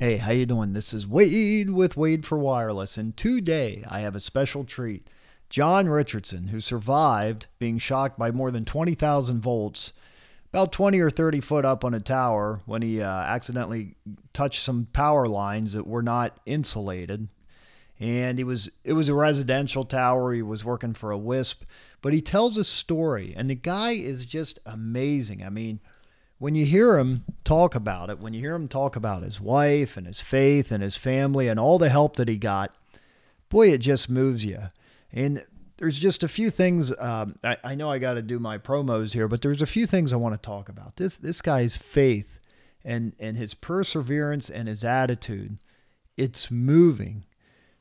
Hey, how you doing? This is Wade with Wade4Wireless, and today I have a special treat. John Richardson, who survived being shocked by more than 20,000 volts, about 20 or 30 foot up on a tower when he uh, accidentally touched some power lines that were not insulated. And he was it was a residential tower. He was working for a WISP, but he tells a story, and the guy is just amazing. I mean, when you hear him talk about it, when you hear him talk about his wife and his faith and his family and all the help that he got, boy, it just moves you. And there's just a few things. Um, I, I know I got to do my promos here, but there's a few things I want to talk about. This this guy's faith and and his perseverance and his attitude, it's moving.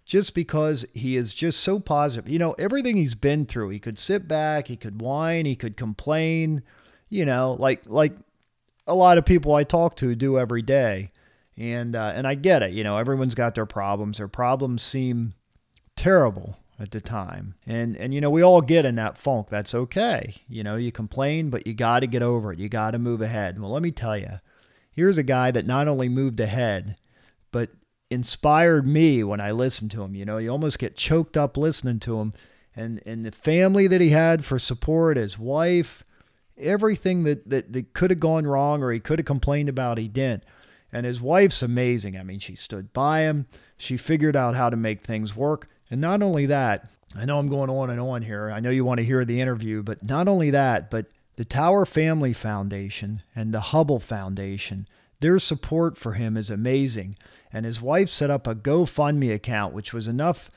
Just because he is just so positive. You know, everything he's been through, he could sit back, he could whine, he could complain, you know, like like a lot of people I talk to do every day. And uh, and I get it, you know, everyone's got their problems. Their problems seem terrible at the time. And and you know, we all get in that funk. That's okay. You know, you complain, but you got to get over it. You got to move ahead. Well, let me tell you. Here's a guy that not only moved ahead, but inspired me when I listened to him. You know, you almost get choked up listening to him. And and the family that he had for support, his wife, everything that, that, that could have gone wrong or he could have complained about, he didn't. And his wife's amazing. I mean, she stood by him. She figured out how to make things work. And not only that, I know I'm going on and on here. I know you want to hear the interview, but not only that, but the Tower Family Foundation and the Hubble Foundation, their support for him is amazing. And his wife set up a GoFundMe account, which was enough.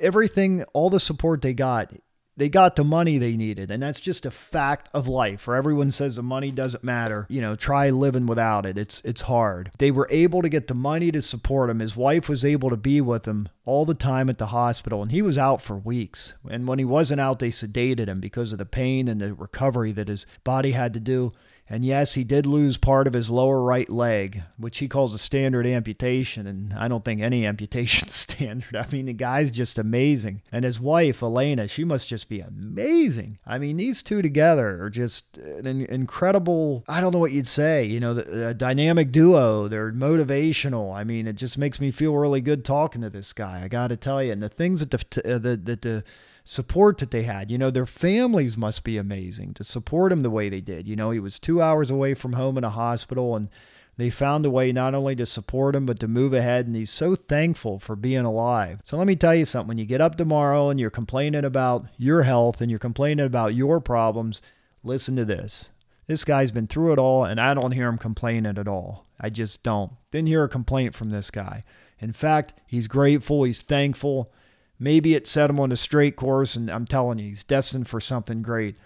Everything, all the support they got, they got the money they needed and that's just a fact of life where everyone says the money doesn't matter you know try living without it. It's it's hard. They were able to get the money to support him. His wife was able to be with him all the time at the hospital and he was out for weeks. And when he wasn't out they sedated him because of the pain and the recovery that his body had to do and yes, he did lose part of his lower right leg, which he calls a standard amputation. And I don't think any amputation is standard. I mean, the guy's just amazing. And his wife, Elena, she must just be amazing. I mean, these two together are just an incredible, I don't know what you'd say, you know, a dynamic duo. They're motivational. I mean, it just makes me feel really good talking to this guy. I got to tell you. And the things that the, the, that the, support that they had. You know, their families must be amazing to support him the way they did. You know, he was two hours away from home in a hospital and they found a way not only to support him, but to move ahead. And he's so thankful for being alive. So let me tell you something when you get up tomorrow and you're complaining about your health and you're complaining about your problems, listen to this. This guy's been through it all, and I don't hear him complaining at all. I just don't. Didn't hear a complaint from this guy. In fact, he's grateful, he's thankful. Maybe it set him on a straight course, and I'm telling you, he's destined for something great.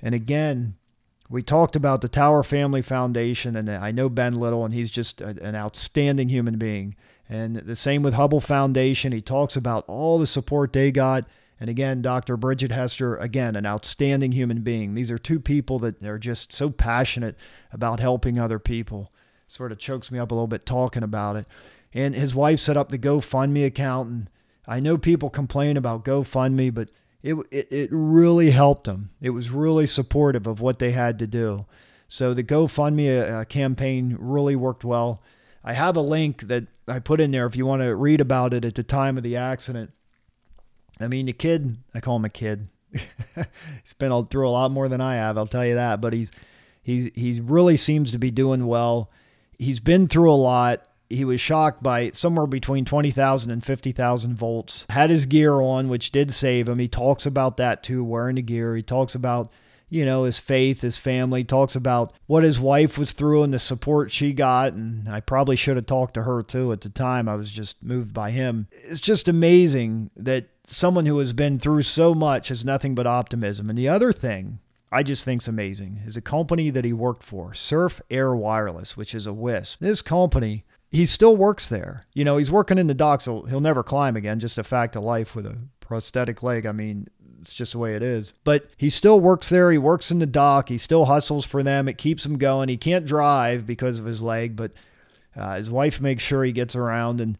And again, we talked about the Tower Family Foundation, and I know Ben Little, and he's just a, an outstanding human being. And the same with Hubble Foundation. He talks about all the support they got. And again, Dr. Bridget Hester, again, an outstanding human being. These are two people that are just so passionate about helping other people. Sort of chokes me up a little bit talking about it. And his wife set up the GoFundMe account, and I know people complain about GoFundMe, but it, it, it really helped them. It was really supportive of what they had to do. So the GoFundMe uh, campaign really worked well. I have a link that I put in there if you want to read about it at the time of the accident. I mean, the kid, I call him a kid. he's been through a lot more than I have, I'll tell you that. But he's he's he really seems to be doing well. He's been through a lot he was shocked by somewhere between 20,000 and 50,000 volts. Had his gear on, which did save him. He talks about that too, wearing the gear. He talks about, you know, his faith, his family. He talks about what his wife was through and the support she got. And I probably should have talked to her too at the time. I was just moved by him. It's just amazing that someone who has been through so much has nothing but optimism. And the other thing I just think think's amazing is a company that he worked for, Surf Air Wireless, which is a WISP. This company he still works there. You know, he's working in the dock, so he'll never climb again. Just a fact of life with a prosthetic leg. I mean, it's just the way it is. But he still works there. He works in the dock. He still hustles for them. It keeps him going. He can't drive because of his leg, but uh, his wife makes sure he gets around. And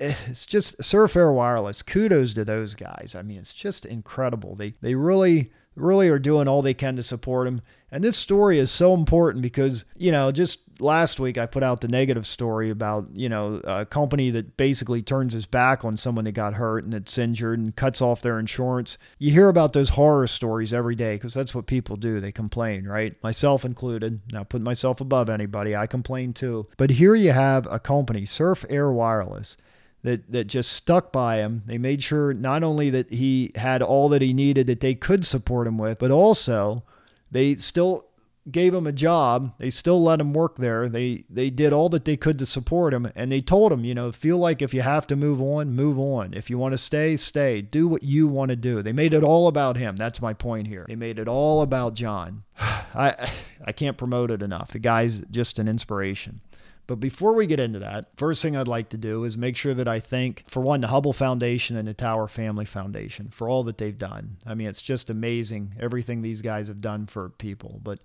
it's just Surf Air Wireless. Kudos to those guys. I mean, it's just incredible. They they really really are doing all they can to support him. And this story is so important because, you know, just last week I put out the negative story about, you know, a company that basically turns his back on someone that got hurt and that's injured and cuts off their insurance. You hear about those horror stories every day because that's what people do. They complain, right? Myself included. Now, put myself above anybody. I complain too. But here you have a company, Surf Air Wireless that that just stuck by him. They made sure not only that he had all that he needed that they could support him with, but also they still gave him a job. They still let him work there. They they did all that they could to support him and they told him, you know, feel like if you have to move on, move on. If you want to stay, stay. Do what you want to do. They made it all about him. That's my point here. They made it all about John. I I can't promote it enough. The guy's just an inspiration. But before we get into that, first thing I'd like to do is make sure that I thank, for one, the Hubble Foundation and the Tower Family Foundation for all that they've done. I mean, it's just amazing everything these guys have done for people. But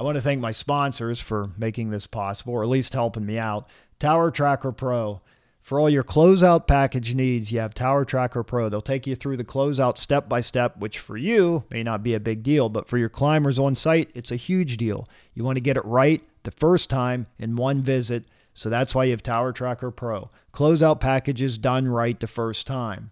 I want to thank my sponsors for making this possible, or at least helping me out. Tower Tracker Pro. For all your closeout package needs, you have Tower Tracker Pro. They'll take you through the closeout step by step, which for you may not be a big deal, but for your climbers on site, it's a huge deal. You want to get it right the first time in one visit. So that's why you have Tower Tracker Pro. Closeout packages done right the first time.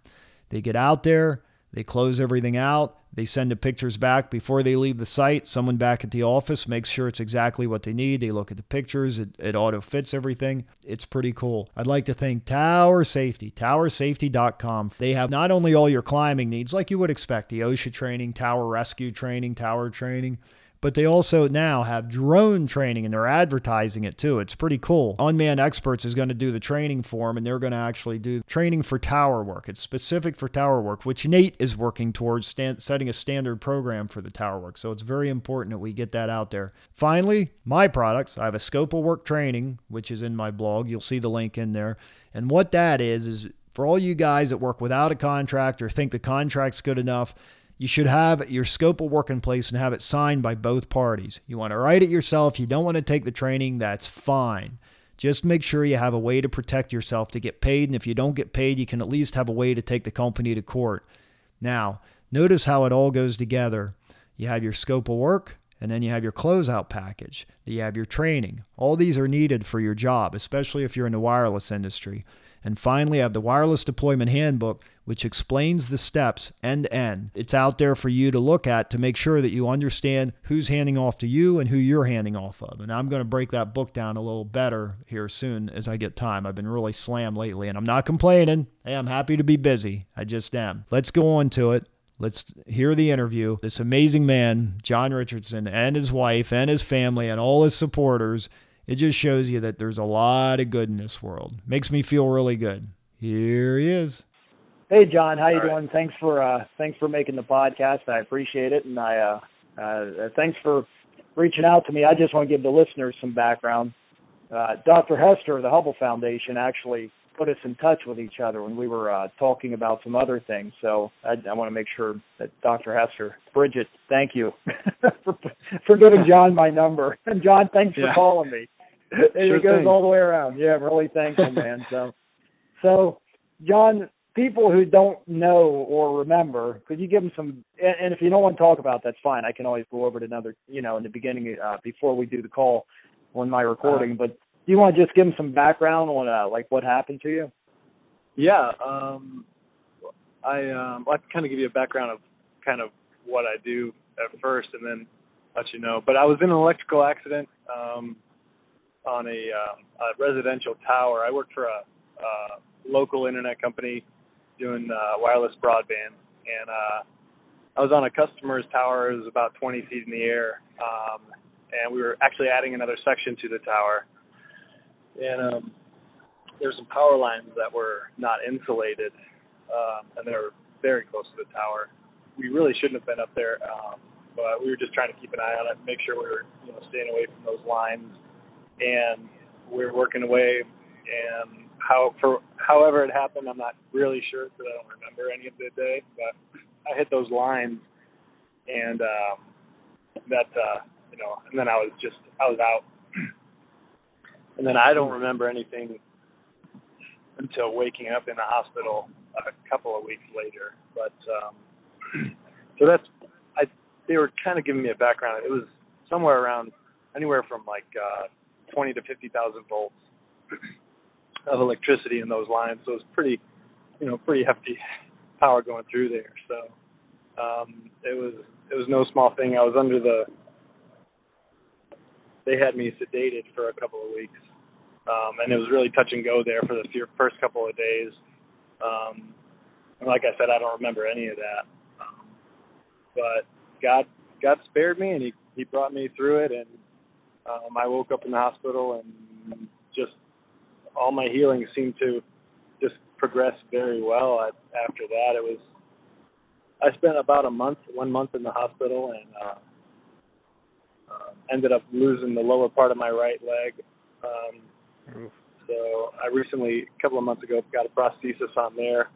They get out there, they close everything out, they send the pictures back before they leave the site. Someone back at the office makes sure it's exactly what they need. They look at the pictures, it, it auto fits everything. It's pretty cool. I'd like to thank Tower Safety, towersafety.com. They have not only all your climbing needs, like you would expect the OSHA training, tower rescue training, tower training but they also now have drone training and they're advertising it too. It's pretty cool. Unmanned Experts is going to do the training for them and they're going to actually do training for tower work. It's specific for tower work, which NATE is working towards stand, setting a standard program for the tower work. So it's very important that we get that out there. Finally, my products. I have a scope of work training, which is in my blog. You'll see the link in there. And what that is, is for all you guys that work without a contract or think the contract's good enough, you should have your scope of work in place and have it signed by both parties. You want to write it yourself, you don't want to take the training, that's fine. Just make sure you have a way to protect yourself to get paid. And if you don't get paid, you can at least have a way to take the company to court. Now, notice how it all goes together. You have your scope of work, and then you have your closeout package. You have your training. All these are needed for your job, especially if you're in the wireless industry. And finally, I have the Wireless Deployment Handbook, which explains the steps end to end. It's out there for you to look at to make sure that you understand who's handing off to you and who you're handing off of. And I'm going to break that book down a little better here soon as I get time. I've been really slammed lately, and I'm not complaining. Hey, I'm happy to be busy. I just am. Let's go on to it. Let's hear the interview. This amazing man, John Richardson, and his wife, and his family, and all his supporters it just shows you that there's a lot of good in this world. Makes me feel really good. Here he is. Hey John, how you All doing? Right. Thanks for uh thanks for making the podcast. I appreciate it and I uh uh thanks for reaching out to me. I just want to give the listeners some background. Uh Dr. Hester of the Hubble Foundation actually put us in touch with each other when we were uh talking about some other things. So I, I want to make sure that Dr. Hester, Bridget, thank you for for giving John my number. And John, thanks yeah. for calling me. sure it goes thing. all the way around. Yeah, I'm really thankful, man. So, so John, people who don't know or remember, could you give them some? And, if you don't want to talk about, that's fine. I can always go over to another, you know, in the beginning uh, before we do the call on my recording. Uh, but do you want to just give them some background on uh, like what happened to you? Yeah, um, I um, I'll kind of give you a background of kind of what I do at first, and then let you know. But I was in an electrical accident. Um, on a, um, a residential tower. I worked for a, a local internet company doing uh, wireless broadband, and uh, I was on a customer's tower. It was about 20 feet in the air, um, and we were actually adding another section to the tower. And um, there some power lines that were not insulated, um, and they were very close to the tower. We really shouldn't have been up there, um, but we were just trying to keep an eye on it, make sure we were, you know, staying away from those lines and we're working away. And how for however it happened, I'm not really sure because I don't remember any of the day. But I hit those lines, and um, that uh, you know, and then I was just I was out, and then I don't remember anything until waking up in the hospital a couple of weeks later. But um, so that's I. They were kind of giving me a background. It was somewhere around anywhere from like uh, 20 to 50,000 volts of electricity in those lines. So it was pretty, you know, pretty hefty power going through there. So um, it was it was no small thing. I was under the. They had me sedated for a couple of weeks, um, and it was really touch and go there for the first couple of days. Um, and like I said, I don't remember any of that. Um, but God, God spared me, and He He brought me through it, and um, I woke up in the hospital, and just all my healing seemed to just progress very well. I, after that, it was I spent about a month, one month in the hospital, and uh, uh, ended up losing the lower part of my right leg. Um, so I recently, a couple of months ago, got a prosthesis on there,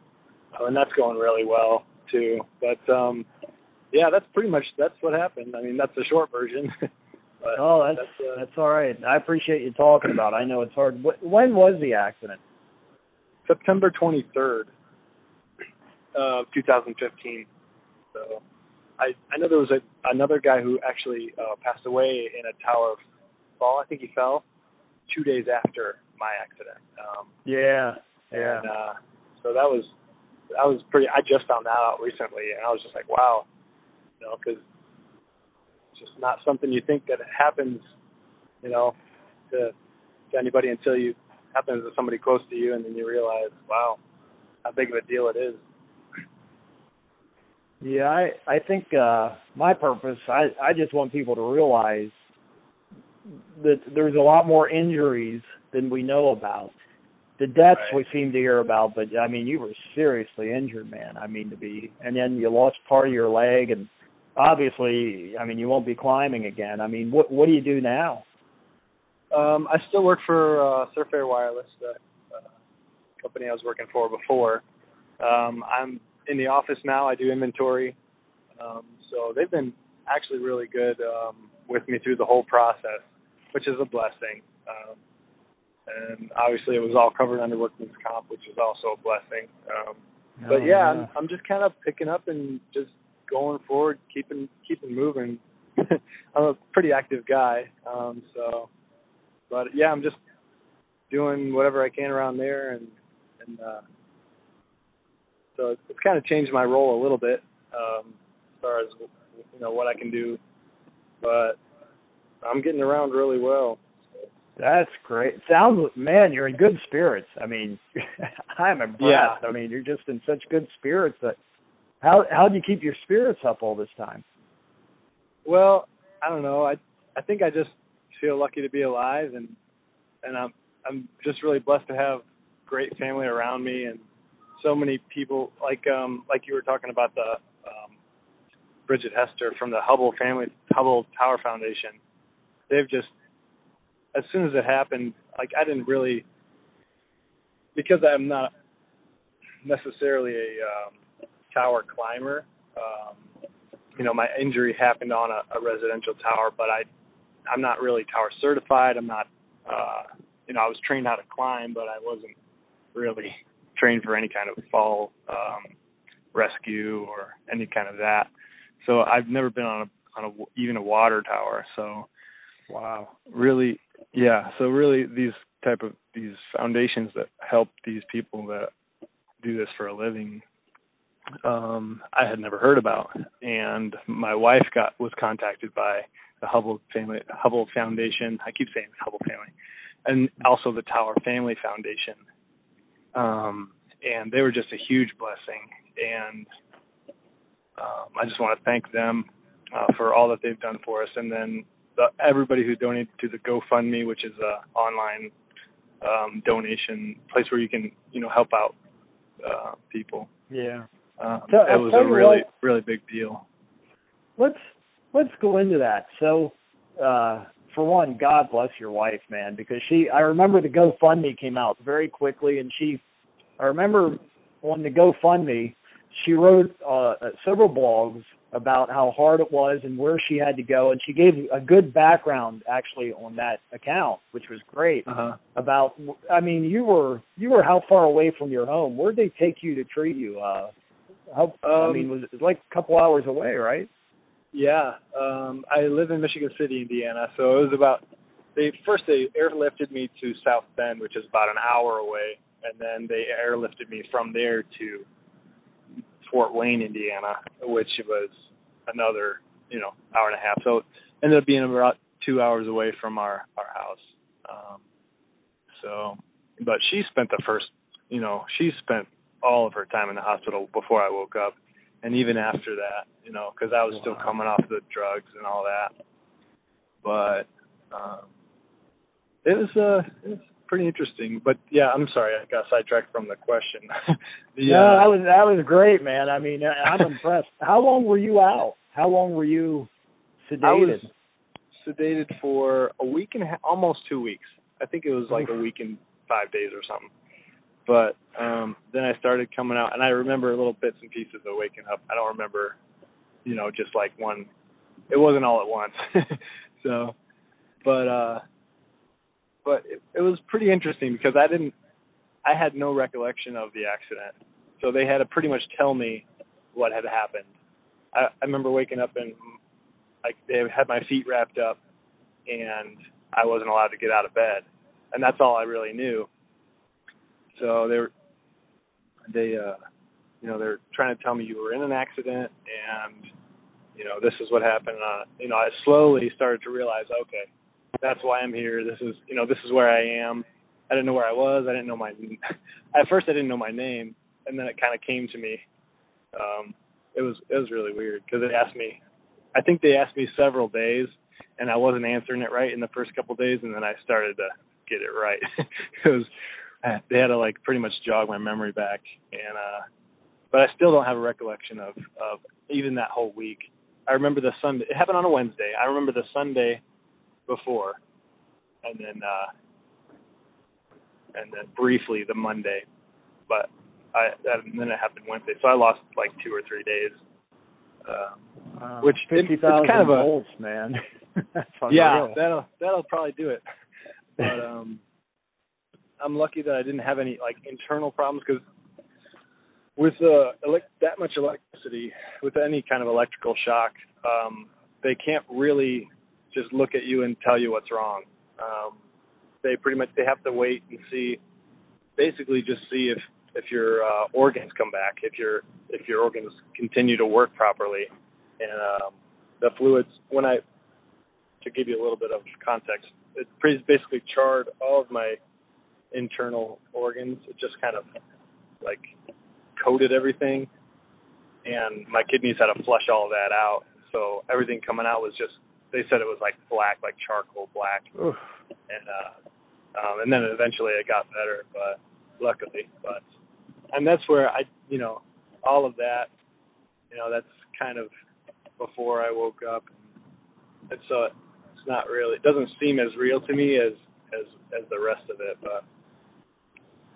uh, and that's going really well too. But um, yeah, that's pretty much that's what happened. I mean, that's the short version. but oh, that's that's, uh, that's all right. I appreciate you talking about. It. I know it's hard. When was the accident? September 23rd of 2015. So I I know there was a another guy who actually uh, passed away in a tower fall. I think he fell two days after my accident. Um, yeah, yeah. And, uh, so that was that was pretty. I just found that out recently, and I was just like, wow, you know, because it's just not something you think that happens, you know, to to anybody until you happens to somebody close to you, and then you realize, wow, how big of a deal it is. Yeah, I I think uh my purpose I I just want people to realize that there's a lot more injuries than we know about. The deaths right. we seem to hear about, but I mean you were seriously injured, man. I mean to be and then you lost part of your leg and obviously I mean you won't be climbing again. I mean what what do you do now? Um I still work for uh Surf Air Wireless, the uh, company I was working for before. Um I'm in the office now. I do inventory, um, so they've been actually really good um, with me through the whole process, which is a blessing. Um, and obviously, it was all covered under workman's comp, which is also a blessing. Um, oh, but yeah, I'm, I'm just kind of picking up and just going forward, keeping keeping moving. I'm a pretty active guy, um, so. But yeah, I'm just doing whatever I can around there, and and uh, so it's, it's kind of changed my role a little bit um, as far as you know what I can do. But I'm getting around really well. That's great. Sounds man, you're in good spirits. I mean, I'm impressed. Yeah. I mean, you're just in such good spirits that how how do you keep your spirits up all this time? Well, I don't know. I I think I just feel lucky to be alive and and I'm I'm just really blessed to have great family around me and so many people like um like you were talking about the um Bridget Hester from the Hubble family Hubble Tower Foundation. They've just as soon as it happened, like I didn't really because I'm not necessarily a um tower climber. Um you know, my injury happened on a, a residential tower, but I I'm not really tower certified. I'm not uh you know, I was trained how to climb, but I wasn't really trained for any kind of fall um, rescue or any kind of that. So I've never been on a on a even a water tower. So wow, really, yeah. So really, these type of these foundations that help these people that do this for a living um I had never heard about. And my wife got was contacted by the Hubble family Hubble Foundation. I keep saying Hubble family. And also the Tower Family Foundation. Um, and they were just a huge blessing. And um, I just want to thank them uh, for all that they've done for us, and then the, everybody who donated to the GoFundMe, which is a online um, donation place where you can, you know, help out uh, people. Yeah, um, so, it was a really, what, really big deal. Let's let's go into that. So, uh, for one, God bless your wife, man, because she I remember the GoFundMe came out very quickly and she I remember on the GoFundMe she wrote uh, several blogs about how hard it was and where she had to go, and she gave a good background actually on that account, which was great. Uh-huh. About, I mean, you were you were how far away from your home? Where'd they take you to treat you? Uh, how? Um, I mean, was it like a couple hours away, right? Yeah, um, I live in Michigan City, Indiana, so it was about. They first they airlifted me to South Bend, which is about an hour away, and then they airlifted me from there to Fort Wayne, Indiana, which was another, you know, hour and a half. So it ended up being about two hours away from our our house. Um, so, but she spent the first, you know, she spent all of her time in the hospital before I woke up, and even after that, you know, because I was wow. still coming off the drugs and all that. But um, it was uh, it was pretty interesting. But yeah, I'm sorry, I got sidetracked from the question. the, no, uh, that was that was great, man. I mean, I'm impressed. How long were you out? How long were you sedated? I was sedated for a week and a half, almost two weeks. I think it was like a week and five days or something. But um then I started coming out, and I remember little bits and pieces of waking up. I don't remember, you know, just like one. It wasn't all at once. so, but uh but it, it was pretty interesting because I didn't, I had no recollection of the accident, so they had to pretty much tell me what had happened. I, I remember waking up and like they had my feet wrapped up, and I wasn't allowed to get out of bed, and that's all I really knew. So they were, they, uh, you know, they're trying to tell me you were in an accident and you know this is what happened uh you know i slowly started to realize okay that's why I'm here. This is you know this is where I am. I didn't know where I was. I didn't know my at first I didn't know my name, and then it kind of came to me. Um, it was it was really weird because they asked me. I think they asked me several days, and I wasn't answering it right in the first couple of days, and then I started to get it right. it was they had to like pretty much jog my memory back, and uh, but I still don't have a recollection of of even that whole week. I remember the Sunday. It happened on a Wednesday. I remember the Sunday before, and then uh, and then briefly the Monday, but I and then it happened Wednesday, so I lost like two or three days. Um, wow. Which fifty thousand kind of a, volts, man. yeah, that'll that'll probably do it. But um, I'm lucky that I didn't have any like internal problems because with uh, elect- that much electricity, with any kind of electrical shock, um, they can't really just look at you and tell you what's wrong. Um, they pretty much they have to wait and see, basically just see if if your uh, organs come back, if your if your organs continue to work properly, and um, the fluids. When I to give you a little bit of context, it basically charred all of my internal organs. It just kind of like coated everything, and my kidneys had to flush all that out. So everything coming out was just they said it was like black, like charcoal black, Oof. and uh, um, and then eventually it got better, but luckily, but and that's where I, you know, all of that, you know, that's kind of before I woke up, and so it's not really, it doesn't seem as real to me as as as the rest of it, but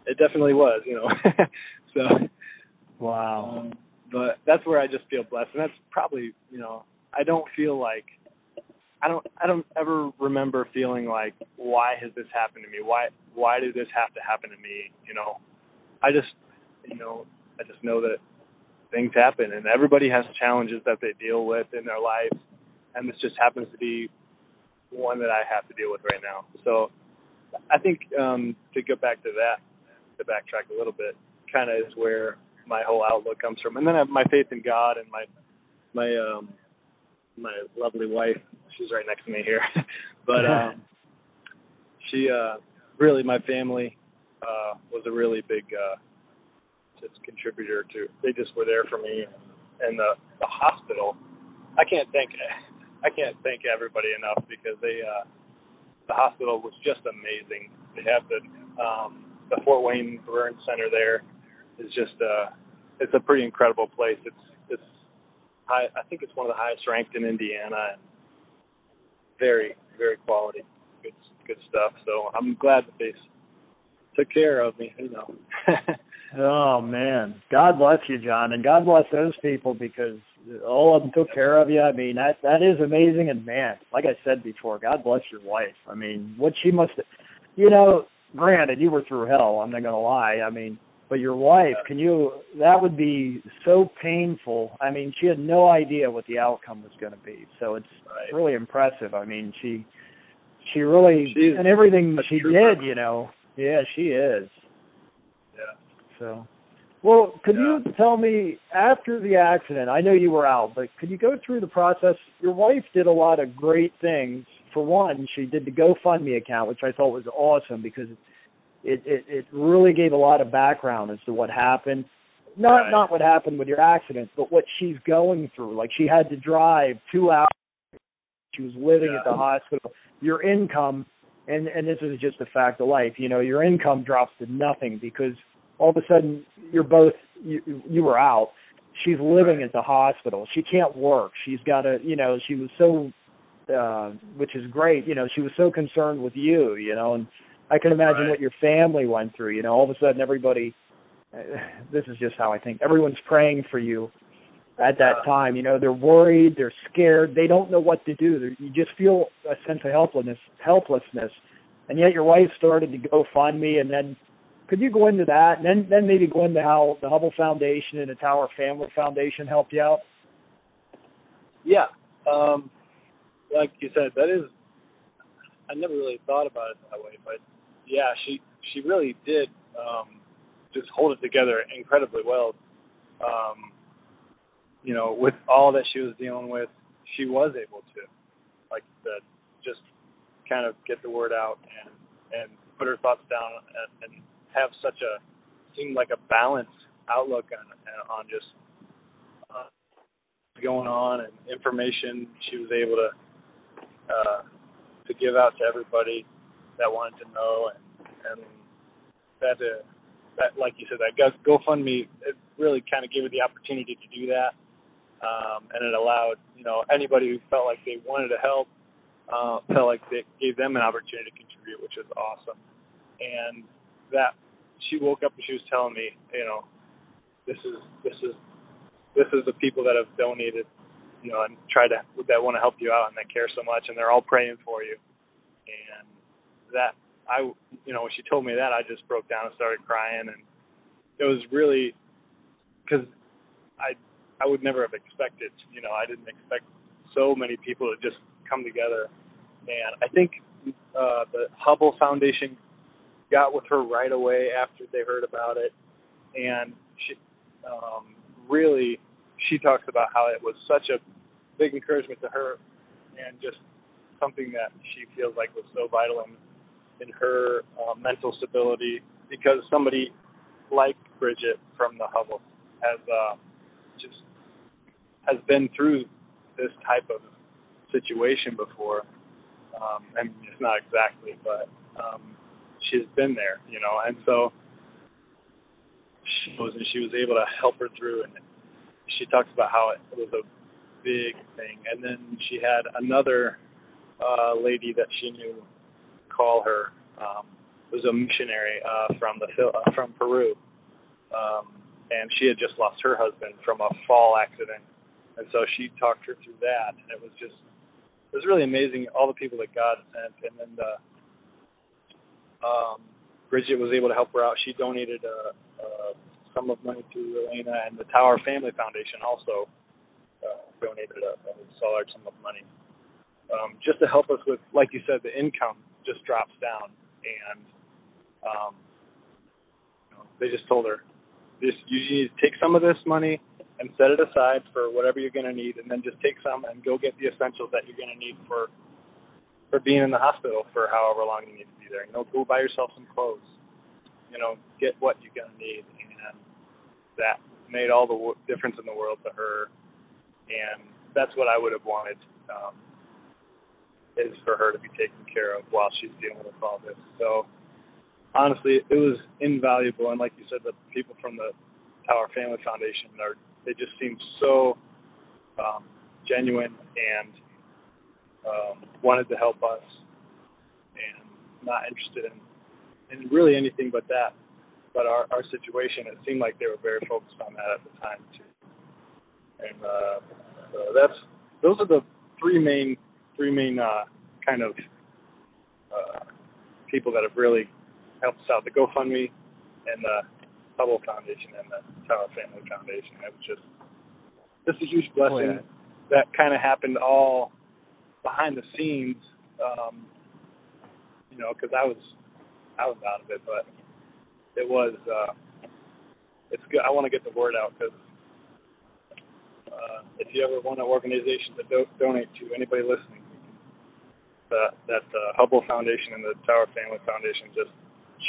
it definitely was, you know, so. Wow. Um, but that's where I just feel blessed, and that's probably, you know, I don't feel like I don't I don't ever remember feeling like why has this happened to me? Why why did this have to happen to me? You know, I just you know I just know that things happen and everybody has challenges that they deal with in their life, and this just happens to be one that I have to deal with right now. So I think um, to get back to that, to backtrack a little bit, kind of is where my whole outlook comes from, and then I have my faith in God and my my um, my lovely wife she's right next to me here. but um she uh really my family uh was a really big uh just contributor to they just were there for me and the the hospital I can't thank I can't thank everybody enough because they uh the hospital was just amazing. They have the um the Fort Wayne Burn Center there is just uh it's a pretty incredible place. It's it's high I think it's one of the highest ranked in Indiana and very, very quality, good, good stuff. So I'm glad that they took care of me. You know. Oh man, God bless you, John, and God bless those people because all of them took care of you. I mean, that that is amazing. And man, like I said before, God bless your wife. I mean, what she must, you know. Granted, you were through hell. I'm not gonna lie. I mean, but your wife, can you? That would be so painful. I mean, she had no idea what the outcome was going to be. So it's Right. really impressive. I mean, she she really She's and everything she trooper. did, you know. Yeah, she is. Yeah. So, well, could Yeah. you tell me after the accident? I know you were out, but could you go through the process? Your wife did a lot of great things. For one, she did the GoFundMe account, which I thought was awesome because it it, it really gave a lot of background as to what happened. Not Right. not what happened with your accident, but what she's going through. Like she had to drive two hours. She was living Yeah. at the hospital. Your income, and and this is just a fact of life. You know, your income drops to nothing because all of a sudden you're both you you were out. She's living at the hospital. She can't work. She's got a, you know, she was so uh which is great, you know, she was so concerned with you, you know, and I can imagine Right. what your family went through, you know, all of a sudden everybody uh, this is just how I think. Everyone's praying for you at that time, you know, they're worried, they're scared, they don't know what to do. They're, you just feel a sense of helplessness, helplessness. And yet your wife started to GoFundMe and then could you go into that and then then maybe go into how the Hubble Foundation and the Tower Family Foundation helped you out? Yeah. Um, like you said, that is. I never really thought about it that way, but yeah, she she really did um, just hold it together incredibly well. Um, you know, with all that she was dealing with, she was able to, like said, just kind of get the word out and and put her thoughts down and, and have such a seemed like a balanced outlook on on just uh, going on and information she was able to uh, to give out to everybody that wanted to know and and that uh, that like you said that Go- GoFundMe it really kind of gave her the opportunity to do that um, and it allowed you know anybody who felt like they wanted to help uh, felt like they gave them an opportunity to contribute which was awesome. And that she woke up and she was telling me you know this is this is this is the people that have donated, you know, and try to that want to help you out and that care so much, and they're all praying for you. And that I, you know, when she told me that, I just broke down and started crying, and it was really because I I would never have expected, you know, I didn't expect so many people to just come together, and I think uh, the Hubble Foundation got with her right away after they heard about it, and she um, really she talks about how it was such a big encouragement to her and just something that she feels like was so vital in in her uh, mental stability because somebody like Bridget from the Hubble has uh, just has been through this type of situation before. Um, and it's not exactly, but um, she's been there, you know, and so she was and she was able to help her through and she talks about how it was a big thing. And then she had another uh lady that she knew call her um was a missionary uh from the uh, from Peru. Um and she had just lost her husband from a fall accident. And so she talked her through that and it was just it was really amazing all the people that God sent. And then the um Bridget was able to help her out. She donated a, a sum of money to Elena, and the Tower Family Foundation also uh, donated a, a large sum of money, um, just to help us with, like you said, the income just drops down, and um, you know, they just told her, just you need to take some of this money and set it aside for whatever you're going to need, and then just take some and go get the essentials that you're going to need for for being in the hospital for however long you need to be there. You know, go buy yourself some clothes. You know, get what you're gonna need, and that made all the w- difference in the world to her. And that's what I would have wanted um, is for her to be taken care of while she's dealing with all this. So honestly, it was invaluable. And like you said, the people from the Tower Family Foundation are they just seem so um, genuine and um, wanted to help us and not interested in in really anything but that. but our our situation, it seemed like they were very focused on that at the time too. And uh, so that's those are the three main three main uh, kind of uh, people that have really helped us out. The GoFundMe and the Hubble Foundation and the Tower Family Foundation. It was just just a huge blessing Oh, yeah. that kind of happened all behind the scenes. Um, you know, because I was I was out of it, but it was uh, it's good. I want to get the word out because uh, if you ever want an organization to do- donate to anybody listening, that that uh, Hubble Foundation and the Tower Family Foundation just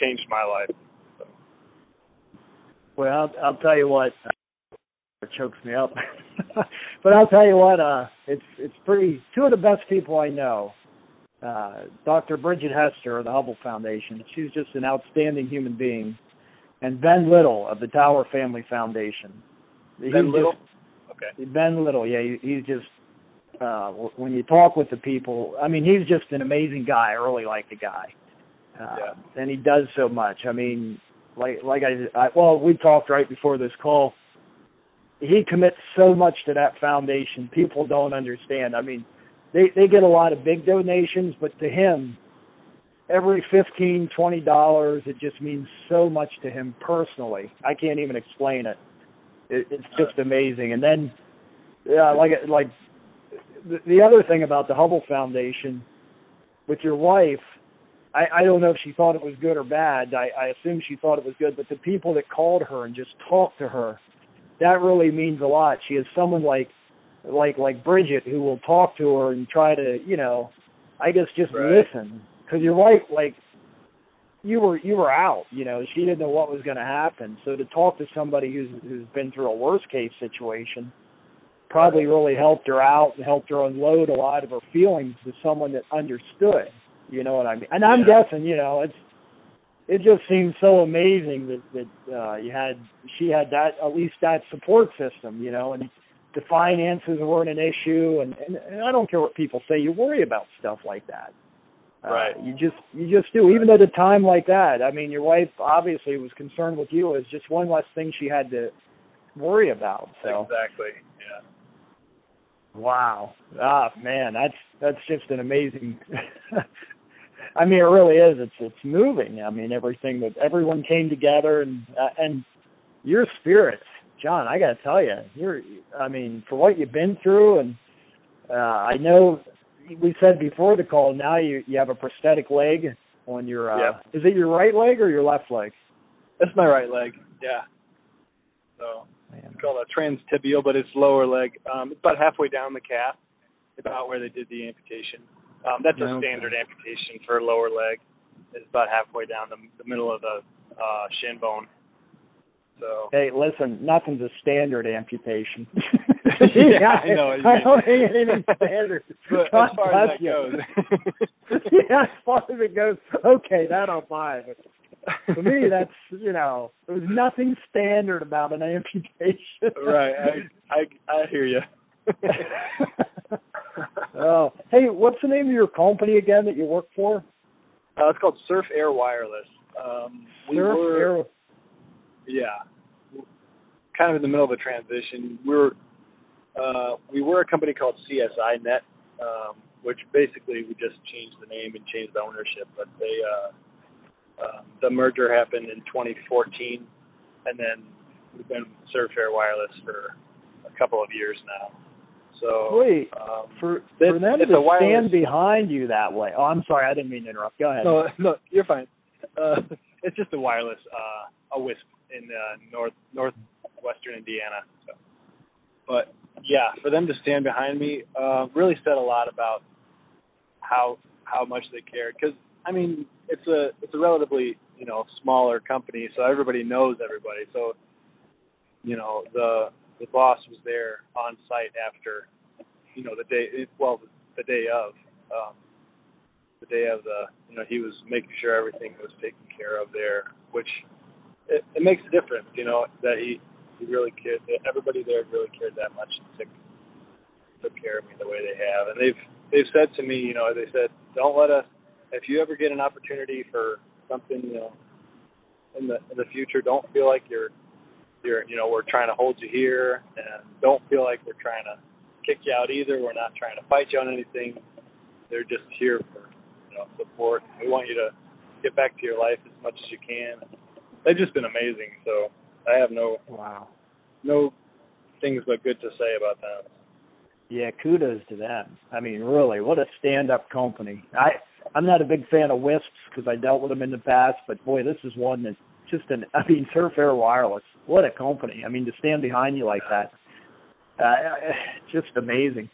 changed my life. So, Well, I'll, I'll tell you what. It chokes me up. but I'll tell you what. Uh, it's it's pretty. Two of the best people I know. Uh, Dr. Bridget Hester of the Hubble Foundation. She's just an outstanding human being. And Ben Little of the Tower Family Foundation. He's Ben just- Little. Okay. Ben Little, yeah, he, he's just uh when you talk with the people, I mean, he's just an amazing guy. I really like the guy. Uh, Yeah. and he does so much. I mean, like like I, I well, we talked right before this call. He commits so much to that foundation. People don't understand. I mean, they they get a lot of big donations, but to him, every fifteen, twenty dollars, it just means so much to him personally. I can't even explain it. It it's just amazing. And then, yeah, like like the, the other thing about the Hubble Foundation with your wife, I, I don't know if she thought it was good or bad. I, I assume she thought it was good, but the people that called her and just talked to her, that really means a lot. She has someone like like like Bridget who will talk to her and try to, you know, I guess just Right. listen. Because you're right, like you were you were out. You know, she didn't know what was going to happen. So to talk to somebody who's who's been through a worst case situation probably really helped her out and helped her unload a lot of her feelings to someone that understood. You know what I mean? And I'm Yeah. guessing, you know, it's it just seems so amazing that that uh you had she had that at least that support system, you know, and the finances weren't an issue and, and, and I don't care what people say, you worry about stuff like that. Uh, Right. you just you just do. Even at a time like that, I mean, your wife obviously was concerned with you. It's just one less thing she had to worry about. So Exactly. Yeah. wow, ah man, that's that's just an amazing. I mean, it really is. It's it's moving. I mean, everything that everyone came together and uh, and your spirits, John. I got to tell you, you're. I mean, for what you've been through, and uh, I know we said before the call. Now you you have a prosthetic leg on your. Uh, Yeah. Is it your right leg or your left leg? That's my right leg. Yeah. So Man. it's called a transtibial, but it's lower leg. Um, it's about halfway down the calf, about where they did the amputation. Um, that's a standard amputation for a lower leg. It's about halfway down the, the middle of the uh, shin bone. So Hey, listen, nothing's a standard amputation. Yeah, I know I don't think anything's standard. but God as far as that you. goes, yeah, as far as it goes, okay, that I'll buy. But for me, that's you know, there's nothing standard about an amputation. right. I I I hear you. oh, hey, what's the name of your company again that you work for? Uh, it's called Surf Air Wireless. Um, we Surf were, Air- yeah, kind of in the middle of a transition. We were uh, we were a company called CSI Net, um, which basically we just changed the name and changed the ownership. But they uh, um, the merger happened in 2014, and then we've been Surf Air Wireless for a couple of years now. So Wait, um, for This- for them to stand behind you that way. Oh, I'm sorry, I didn't mean to interrupt. Go ahead. No, no, you're fine. Uh, it's just a wireless, uh, a WISP in uh, north northwestern Indiana. So, but yeah, for them to stand behind me uh, really said a lot about how how much they cared. Because I mean, it's a it's a relatively you know smaller company, so everybody knows everybody. So you know the the boss was there on site after you know the day well the day of. Um, the day of the you know he was making sure everything was taken care of there which it, it makes a difference you know that he he really cared everybody there really cared that much and took took care of me the way they have and they've they've said to me you know they said don't let us if you ever get an opportunity for something you know in the in the future. Don't feel like you're you're you know we're trying to hold you here, and don't feel like we're trying to kick you out either. We're not trying to fight you on anything. They're just here for you know support. We want you to get back to your life as much as you can. They've just been amazing. So I have no wow no things but good to say about them. Yeah, kudos to them. I mean, really, what a stand-up company. I I'm not a big fan of WISPs because I dealt with them in the past, but boy, this is one that just an. I mean, Surf Air Wireless. What a company. I mean, to stand behind you like that, uh, just amazing.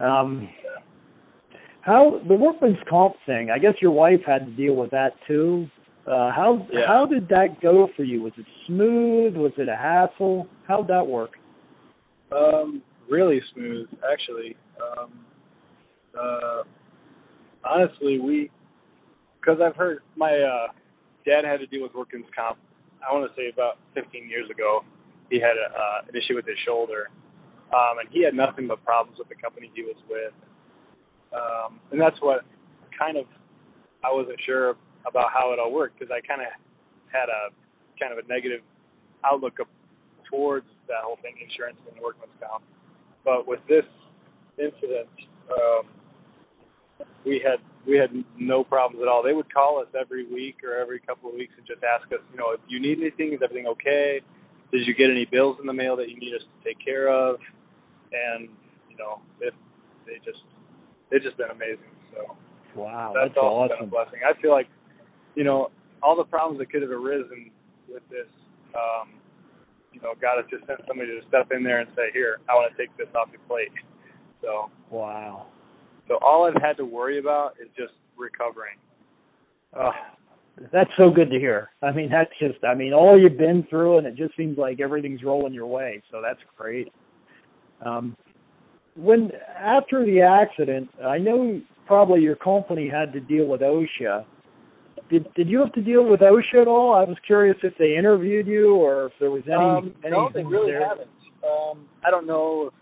Um, how the workman's comp thing? I guess your wife had to deal with that too. Uh, how Yeah. how did that go for you? Was it smooth? Was it a hassle? How'd that work? Um, really smooth, actually. Um, uh, honestly, we, because I've heard my uh, dad had to deal with workman's comp. I want to say about 15 years ago, he had a, uh, an issue with his shoulder, um, and he had nothing but problems with the company he was with. Um, and that's what kind of I wasn't sure about how it all worked because I kind of had a kind of a negative outlook of, towards that whole thing, insurance and workman's comp. But with this incident, um, we had we had no problems at all. They would call us every week or every couple of weeks and just ask us, you know, if you need anything, is everything okay? Did you get any bills in the mail that you need us to take care of? And you know, it, they just they've just been amazing. So Wow, that's, that's, also awesome. been a blessing. I feel like, you know, all the problems that could have arisen with this, um, you know, God has just sent somebody to step in there and say, "Here, I want to take this off your plate." So, Wow. so all I've had to worry about is just recovering. Oh, that's so good to hear. I mean, that's just, I mean, all you've been through, and it just seems like everything's rolling your way. So that's great. Um, when after the accident, I know probably your company had to deal with OSHA. Did did you have to deal with OSHA at all? I was curious if they interviewed you or if there was any. um, no, they really there. haven't. Um, I don't know if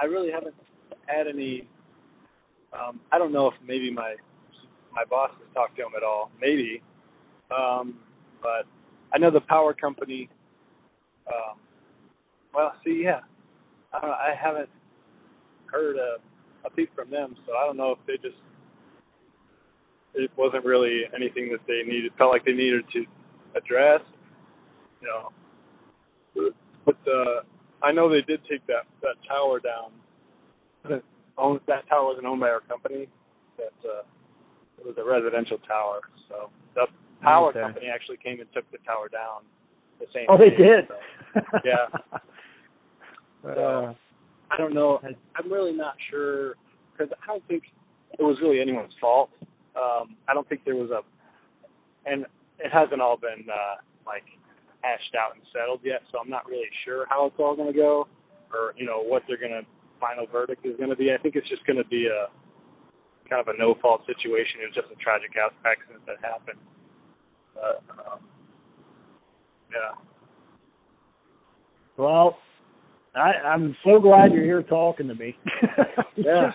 I really haven't had any. Um, I don't know if maybe my my boss has talked to him at all. Maybe, um, but I know the power company. Um, well, see, yeah, I, don't know, I haven't heard a, a peep from them, so I don't know if they just. It wasn't really anything that they needed. Felt like they needed to address. You know, but uh, I know they did take that that tower down. That owned that tower wasn't owned by our company. That uh, it was a residential tower. So the power Okay. company actually came and took the tower down. The same. Oh, they did. so. Yeah. Uh, I don't know. I'm really not sure because I don't think it was really anyone's fault. Um, I don't think there was a, and it hasn't all been uh, like hashed out and settled yet. So I'm not really sure how it's all going to go, or you know what they're going to final verdict is going to be. I think it's just going to be a kind of a no fault situation. It was just a tragic accident that happened. But, um, yeah. Well, I, I'm so glad you're here talking to me. Yeah.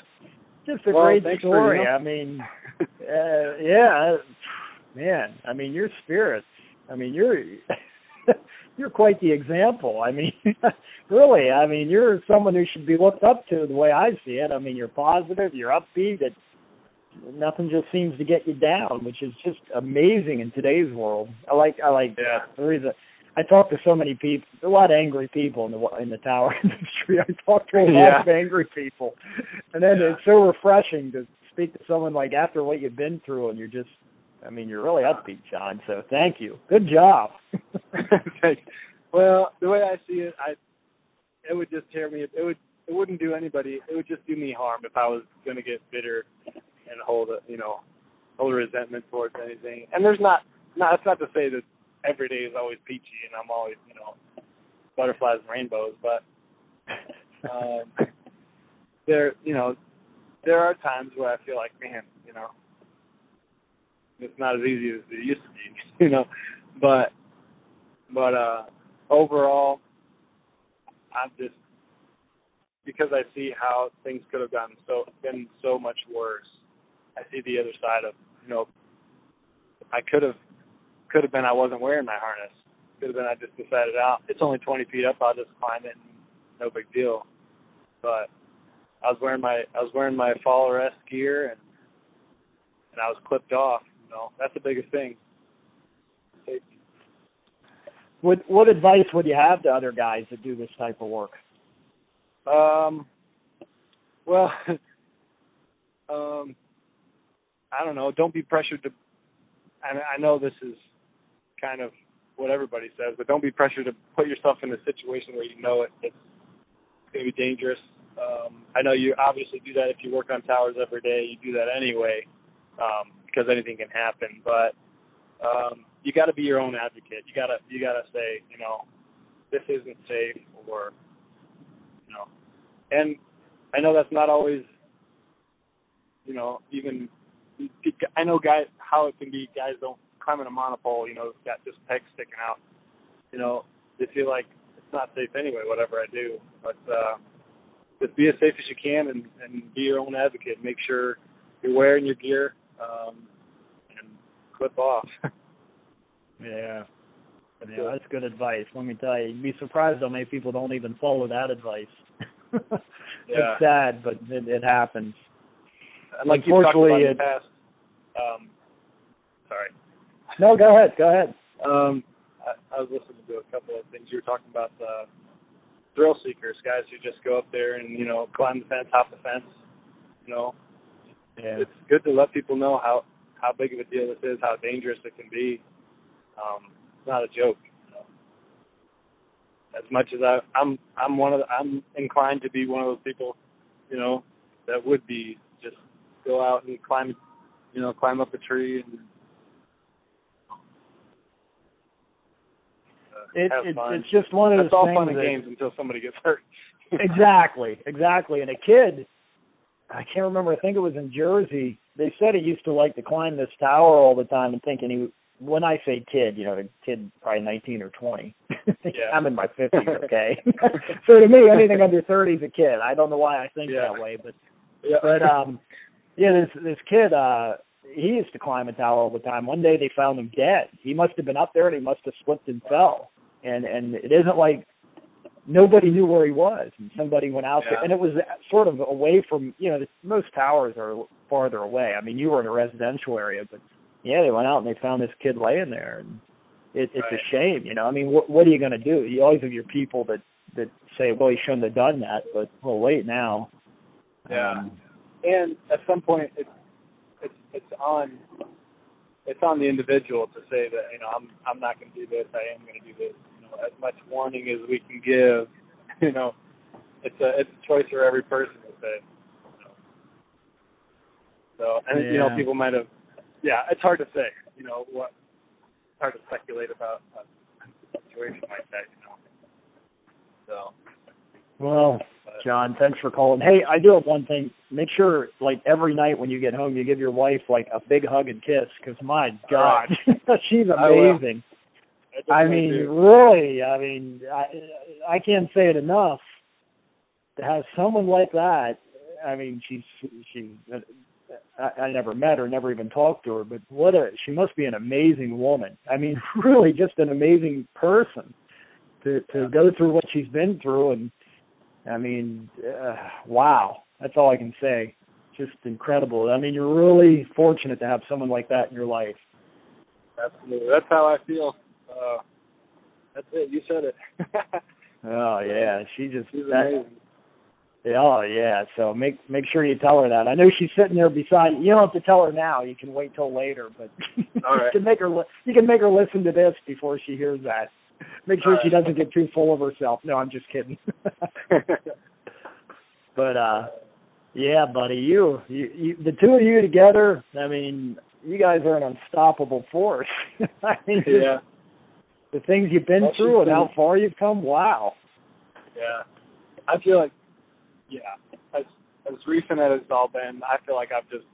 just, just a Well, great thanks for, story. you know- I mean, uh, yeah, man. I mean, your spirits. I mean, you're you're quite the example. I mean, really. I mean, you're someone who should be looked up to the way I see it. I mean, you're positive. You're upbeat. It, nothing just seems to get you down, which is just amazing in today's world. I like. I like. Yeah. The reason I talk to so many people, a lot of angry people in the in the tower industry. I talk to a lot Yeah. of angry people, and then Yeah. it's so refreshing to speak to someone like after what you've been through, and you're just, I mean, you're really upbeat, John. So thank you. Good job. Well, the way I see it, I it would just tear me. It would it wouldn't do anybody. It would just do me harm if I was going to get bitter and hold a you know hold a resentment towards anything. And there's not not that's not to say that every day is always peachy and I'm always you know butterflies and rainbows, but um, there you know there are times where I feel like man you know it's not as easy as it used to be you know but but uh overall I'm just because I see how things could have gotten so been so much worse. I see the other side of you know I could have could have been I wasn't wearing my harness. Could have been I just decided out. Oh, it's only 20 feet up. I'll just climb it. And no big deal. But I was wearing my I was wearing my Fall Arrest gear and and I was clipped off. You know, that's the biggest thing. Safety. What what advice would you have to other guys that do this type of work? Um, well, um, I don't know. Don't be pressured to. I, I know this is kind of what everybody says, but don't be pressured to put yourself in a situation where you know it, it's going to be dangerous. Um, I know you obviously do that if you work on towers every day. You do that anyway um, because anything can happen. But um, you got to be your own advocate. You gotta you gotta say, you know, this isn't safe, or you know, and I know that's not always, you know, even I know guys how it can be. Guys don't climb in a monopole, you know, got just pegs sticking out. You know, they feel like it's not safe anyway, whatever I do. But uh, just be as safe as you can and, and be your own advocate. Make sure you're wearing your gear um, and clip off. yeah. Yeah, that's good advice. Let me tell you, you'd be surprised how many people don't even follow that advice. yeah. It's sad, but it, it happens. And like Unfortunately, you talked about in the past, um, sorry. No, go ahead. Go ahead. Um, I, I was listening to a couple of things you were talking about. The thrill seekers, guys who just go up there and you know climb the fence, hop the fence. You know, yeah. it's good to let people know how how big of a deal this is, how dangerous it can be. Um, it's not a joke. You know. As much as I, I'm, I'm one of the, I'm inclined to be one of those people, you know, that would be just go out and climb, you know, climb up a tree and it, have it, fun. it's just one of those all things fun and that- games until somebody gets hurt. exactly, exactly. And a kid, I can't remember. I think it was in Jersey. They said he used to like to climb this tower all the time, and thinking he. When I say kid, you know, a kid probably 19 or 20. Yeah. I'm in my 50s, okay. so to me, anything under 30 is a kid. I don't know why I think Yeah. that way, but yeah. but um, yeah, this this kid, uh, he used to climb a tower all the time. One day they found him dead. He must have been up there and he must have slipped and fell. And and it isn't like nobody knew where he was, and somebody went out there, and it was sort of away from you know the, most towers are farther away. I mean, you were in a residential area, but yeah, they went out and they found this kid laying there, and it, it's Right. a shame, you know. I mean, what what are you going to do? You always have your people that that say, well, he shouldn't have done that, but well, wait now. Yeah. Um, and at some point it's it's it's on it's on the individual to say that you know I'm I'm not going to do this I am going to do this you know as much warning as we can give you know it's a it's a choice for every person to say so and you know people might have yeah it's hard to say you know what it's hard to speculate about uh, a situation like that you know so Well, but, John, thanks for calling. Hey, I do have one thing. Make sure, like every night when you get home, you give your wife like a big hug and kiss. Because my God, she's amazing. I mean, do. really. I mean, I I can't say it enough. To have someone like that, I mean, she's she. I, I never met her, never even talked to her, but what a she must be an amazing woman. I mean, really, just an amazing person to to go through what she's been through, and I mean, uh, wow, that's all I can say. Just incredible. I mean, you're really fortunate to have someone like that in your life. Absolutely. That's how I feel. Uh, that's it. You said it. Oh yeah, she just She's that, amazing. Oh yeah, so make make sure you tell her that. I know she's sitting there beside you. You don't have to tell her now. You can wait till later, but All right. you can make her li- you can make her listen to this before she hears that. Make sure All she right. doesn't get too full of herself. No, I'm just kidding. but uh yeah, buddy, you, you you the two of you together, I mean, you guys are an unstoppable force. I mean, yeah. The things you've been she's through and how far you've come. Wow. Yeah. I feel like, yeah, as as recent as it's all been, I feel like I've just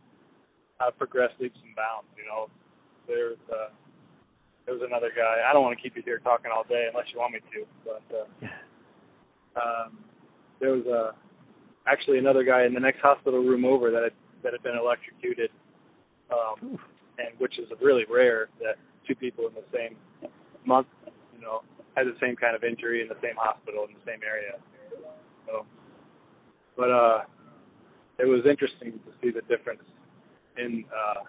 I've progressed leaps and bounds. You know, there's uh, there was another guy. I don't want to keep you here talking all day unless you want me to, but uh, um, there was uh, actually another guy in the next hospital room over that had, that had been electrocuted, um, and which is really rare that two people in the same month, you know, had the same kind of injury in the same hospital in the same area. So, but uh, it was interesting to see the difference in uh,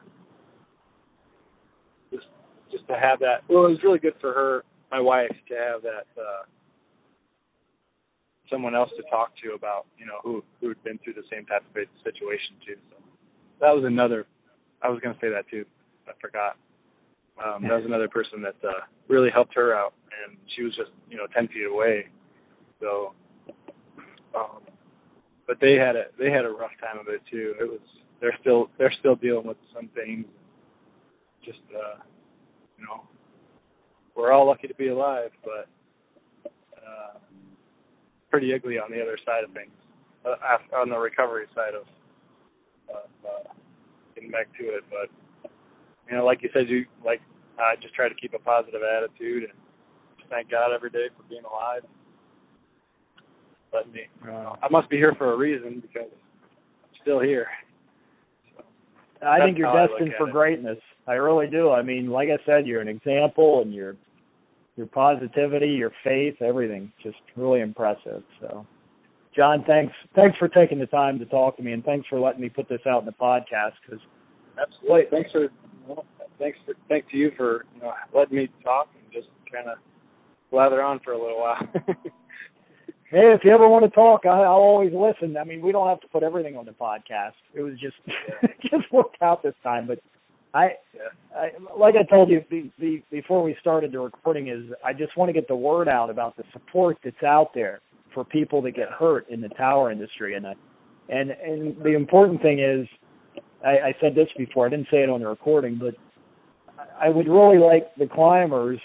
just just to have that. Well, it was really good for her, my wife, to have that uh, someone else to talk to about, you know, who who had been through the same type of situation too. So that was another. I was going to say that too. I forgot. Um, that was another person that uh, really helped her out, and she was just you know ten feet away. So, um, but they had a they had a rough time of it too. It was they're still they're still dealing with some things. Just uh, you know, we're all lucky to be alive, but uh, pretty ugly on the other side of things, uh, on the recovery side of, of uh, getting back to it. But you know, like you said, you like I just try to keep a positive attitude and thank God every day for being alive. Let me, I must be here for a reason because I'm still here. I think you're destined for it. greatness. I really do. I mean, like I said, you're an example, and your your positivity, your faith, everything, just really impressive. So, John, thanks thanks for taking the time to talk to me, and thanks for letting me put this out in the podcast. Because absolutely, thanks for thanks for to you for you know letting me talk and just kind of blather on for a little while. hey, if you ever want to talk, I, I'll always listen. I mean, we don't have to put everything on the podcast. It was just just worked out this time, but I. I like I told you the, the, before we started the recording is I just want to get the word out about the support that's out there for people that get hurt in the tower industry, and I, and and the important thing is, I, I said this before. I didn't say it on the recording, but I would really like the climbers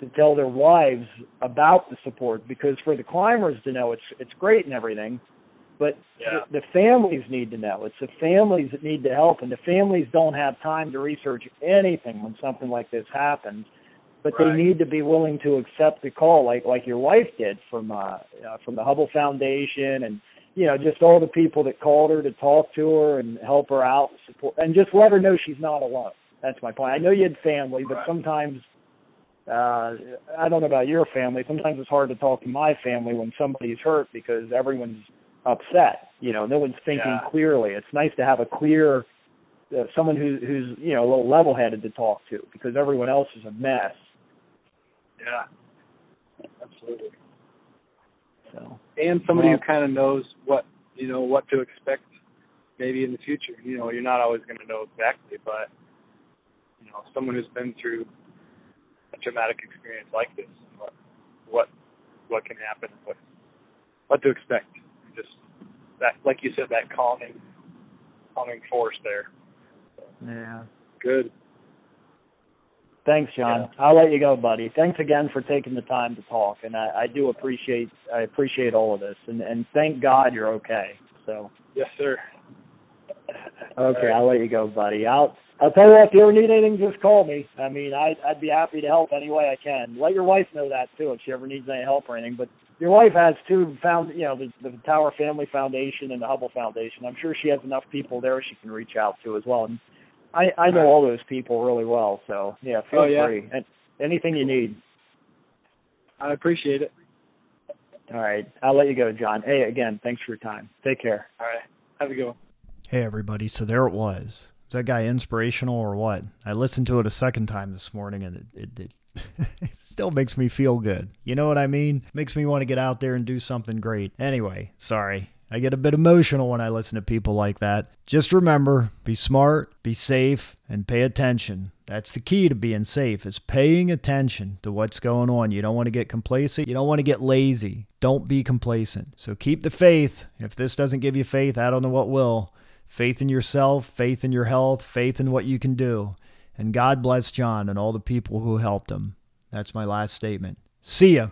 to tell their wives about the support because for the climbers to know it's it's great and everything, but yeah. the, the families need to know. It's the families that need to help, and the families don't have time to research anything when something like this happens. But right. they need to be willing to accept the call, like like your wife did from uh, uh, from the Hubble Foundation, and you know just all the people that called her to talk to her and help her out, support, and just let her know she's not alone. That's my point. I know you had family, but sometimes uh I don't know about your family. Sometimes it's hard to talk to my family when somebody's hurt because everyone's upset. You know, no one's thinking yeah. clearly. It's nice to have a clear uh, someone who who's you know a little level-headed to talk to because everyone else is a mess. Yeah, absolutely. So and somebody well, who kind of knows what you know what to expect maybe in the future. You know, you're not always going to know exactly, but know, someone who's been through a traumatic experience like this, what what what can happen, what what to expect. Just that, like you said, that calming calming force there. So, yeah. Good. Thanks, John. Yeah. I'll let you go, buddy. Thanks again for taking the time to talk, and I, I do appreciate I appreciate all of this, and and thank God you're okay. So. Yes, sir. Okay, right. I'll let you go, buddy. I'll I'll tell you what, if you ever need anything, just call me. I mean, I'd, I'd be happy to help any way I can. Let your wife know that too, if she ever needs any help or anything. But your wife has two found, you know, the, the Tower Family Foundation and the Hubble Foundation. I'm sure she has enough people there she can reach out to as well. And I, I know all those people really well, so yeah, feel oh, yeah. free. And anything you need. I appreciate it. All right, I'll let you go, John. Hey, again, thanks for your time. Take care. All right, have a good one. Hey, everybody. So there it was. Is that guy inspirational or what? I listened to it a second time this morning and it, it, it, it still makes me feel good. You know what I mean? Makes me want to get out there and do something great. Anyway, sorry. I get a bit emotional when I listen to people like that. Just remember, be smart, be safe, and pay attention. That's the key to being safe is paying attention to what's going on. You don't want to get complacent. You don't want to get lazy. Don't be complacent. So keep the faith. If this doesn't give you faith, I don't know what will faith in yourself, faith in your health, faith in what you can do. And God bless John and all the people who helped him. That's my last statement. See ya.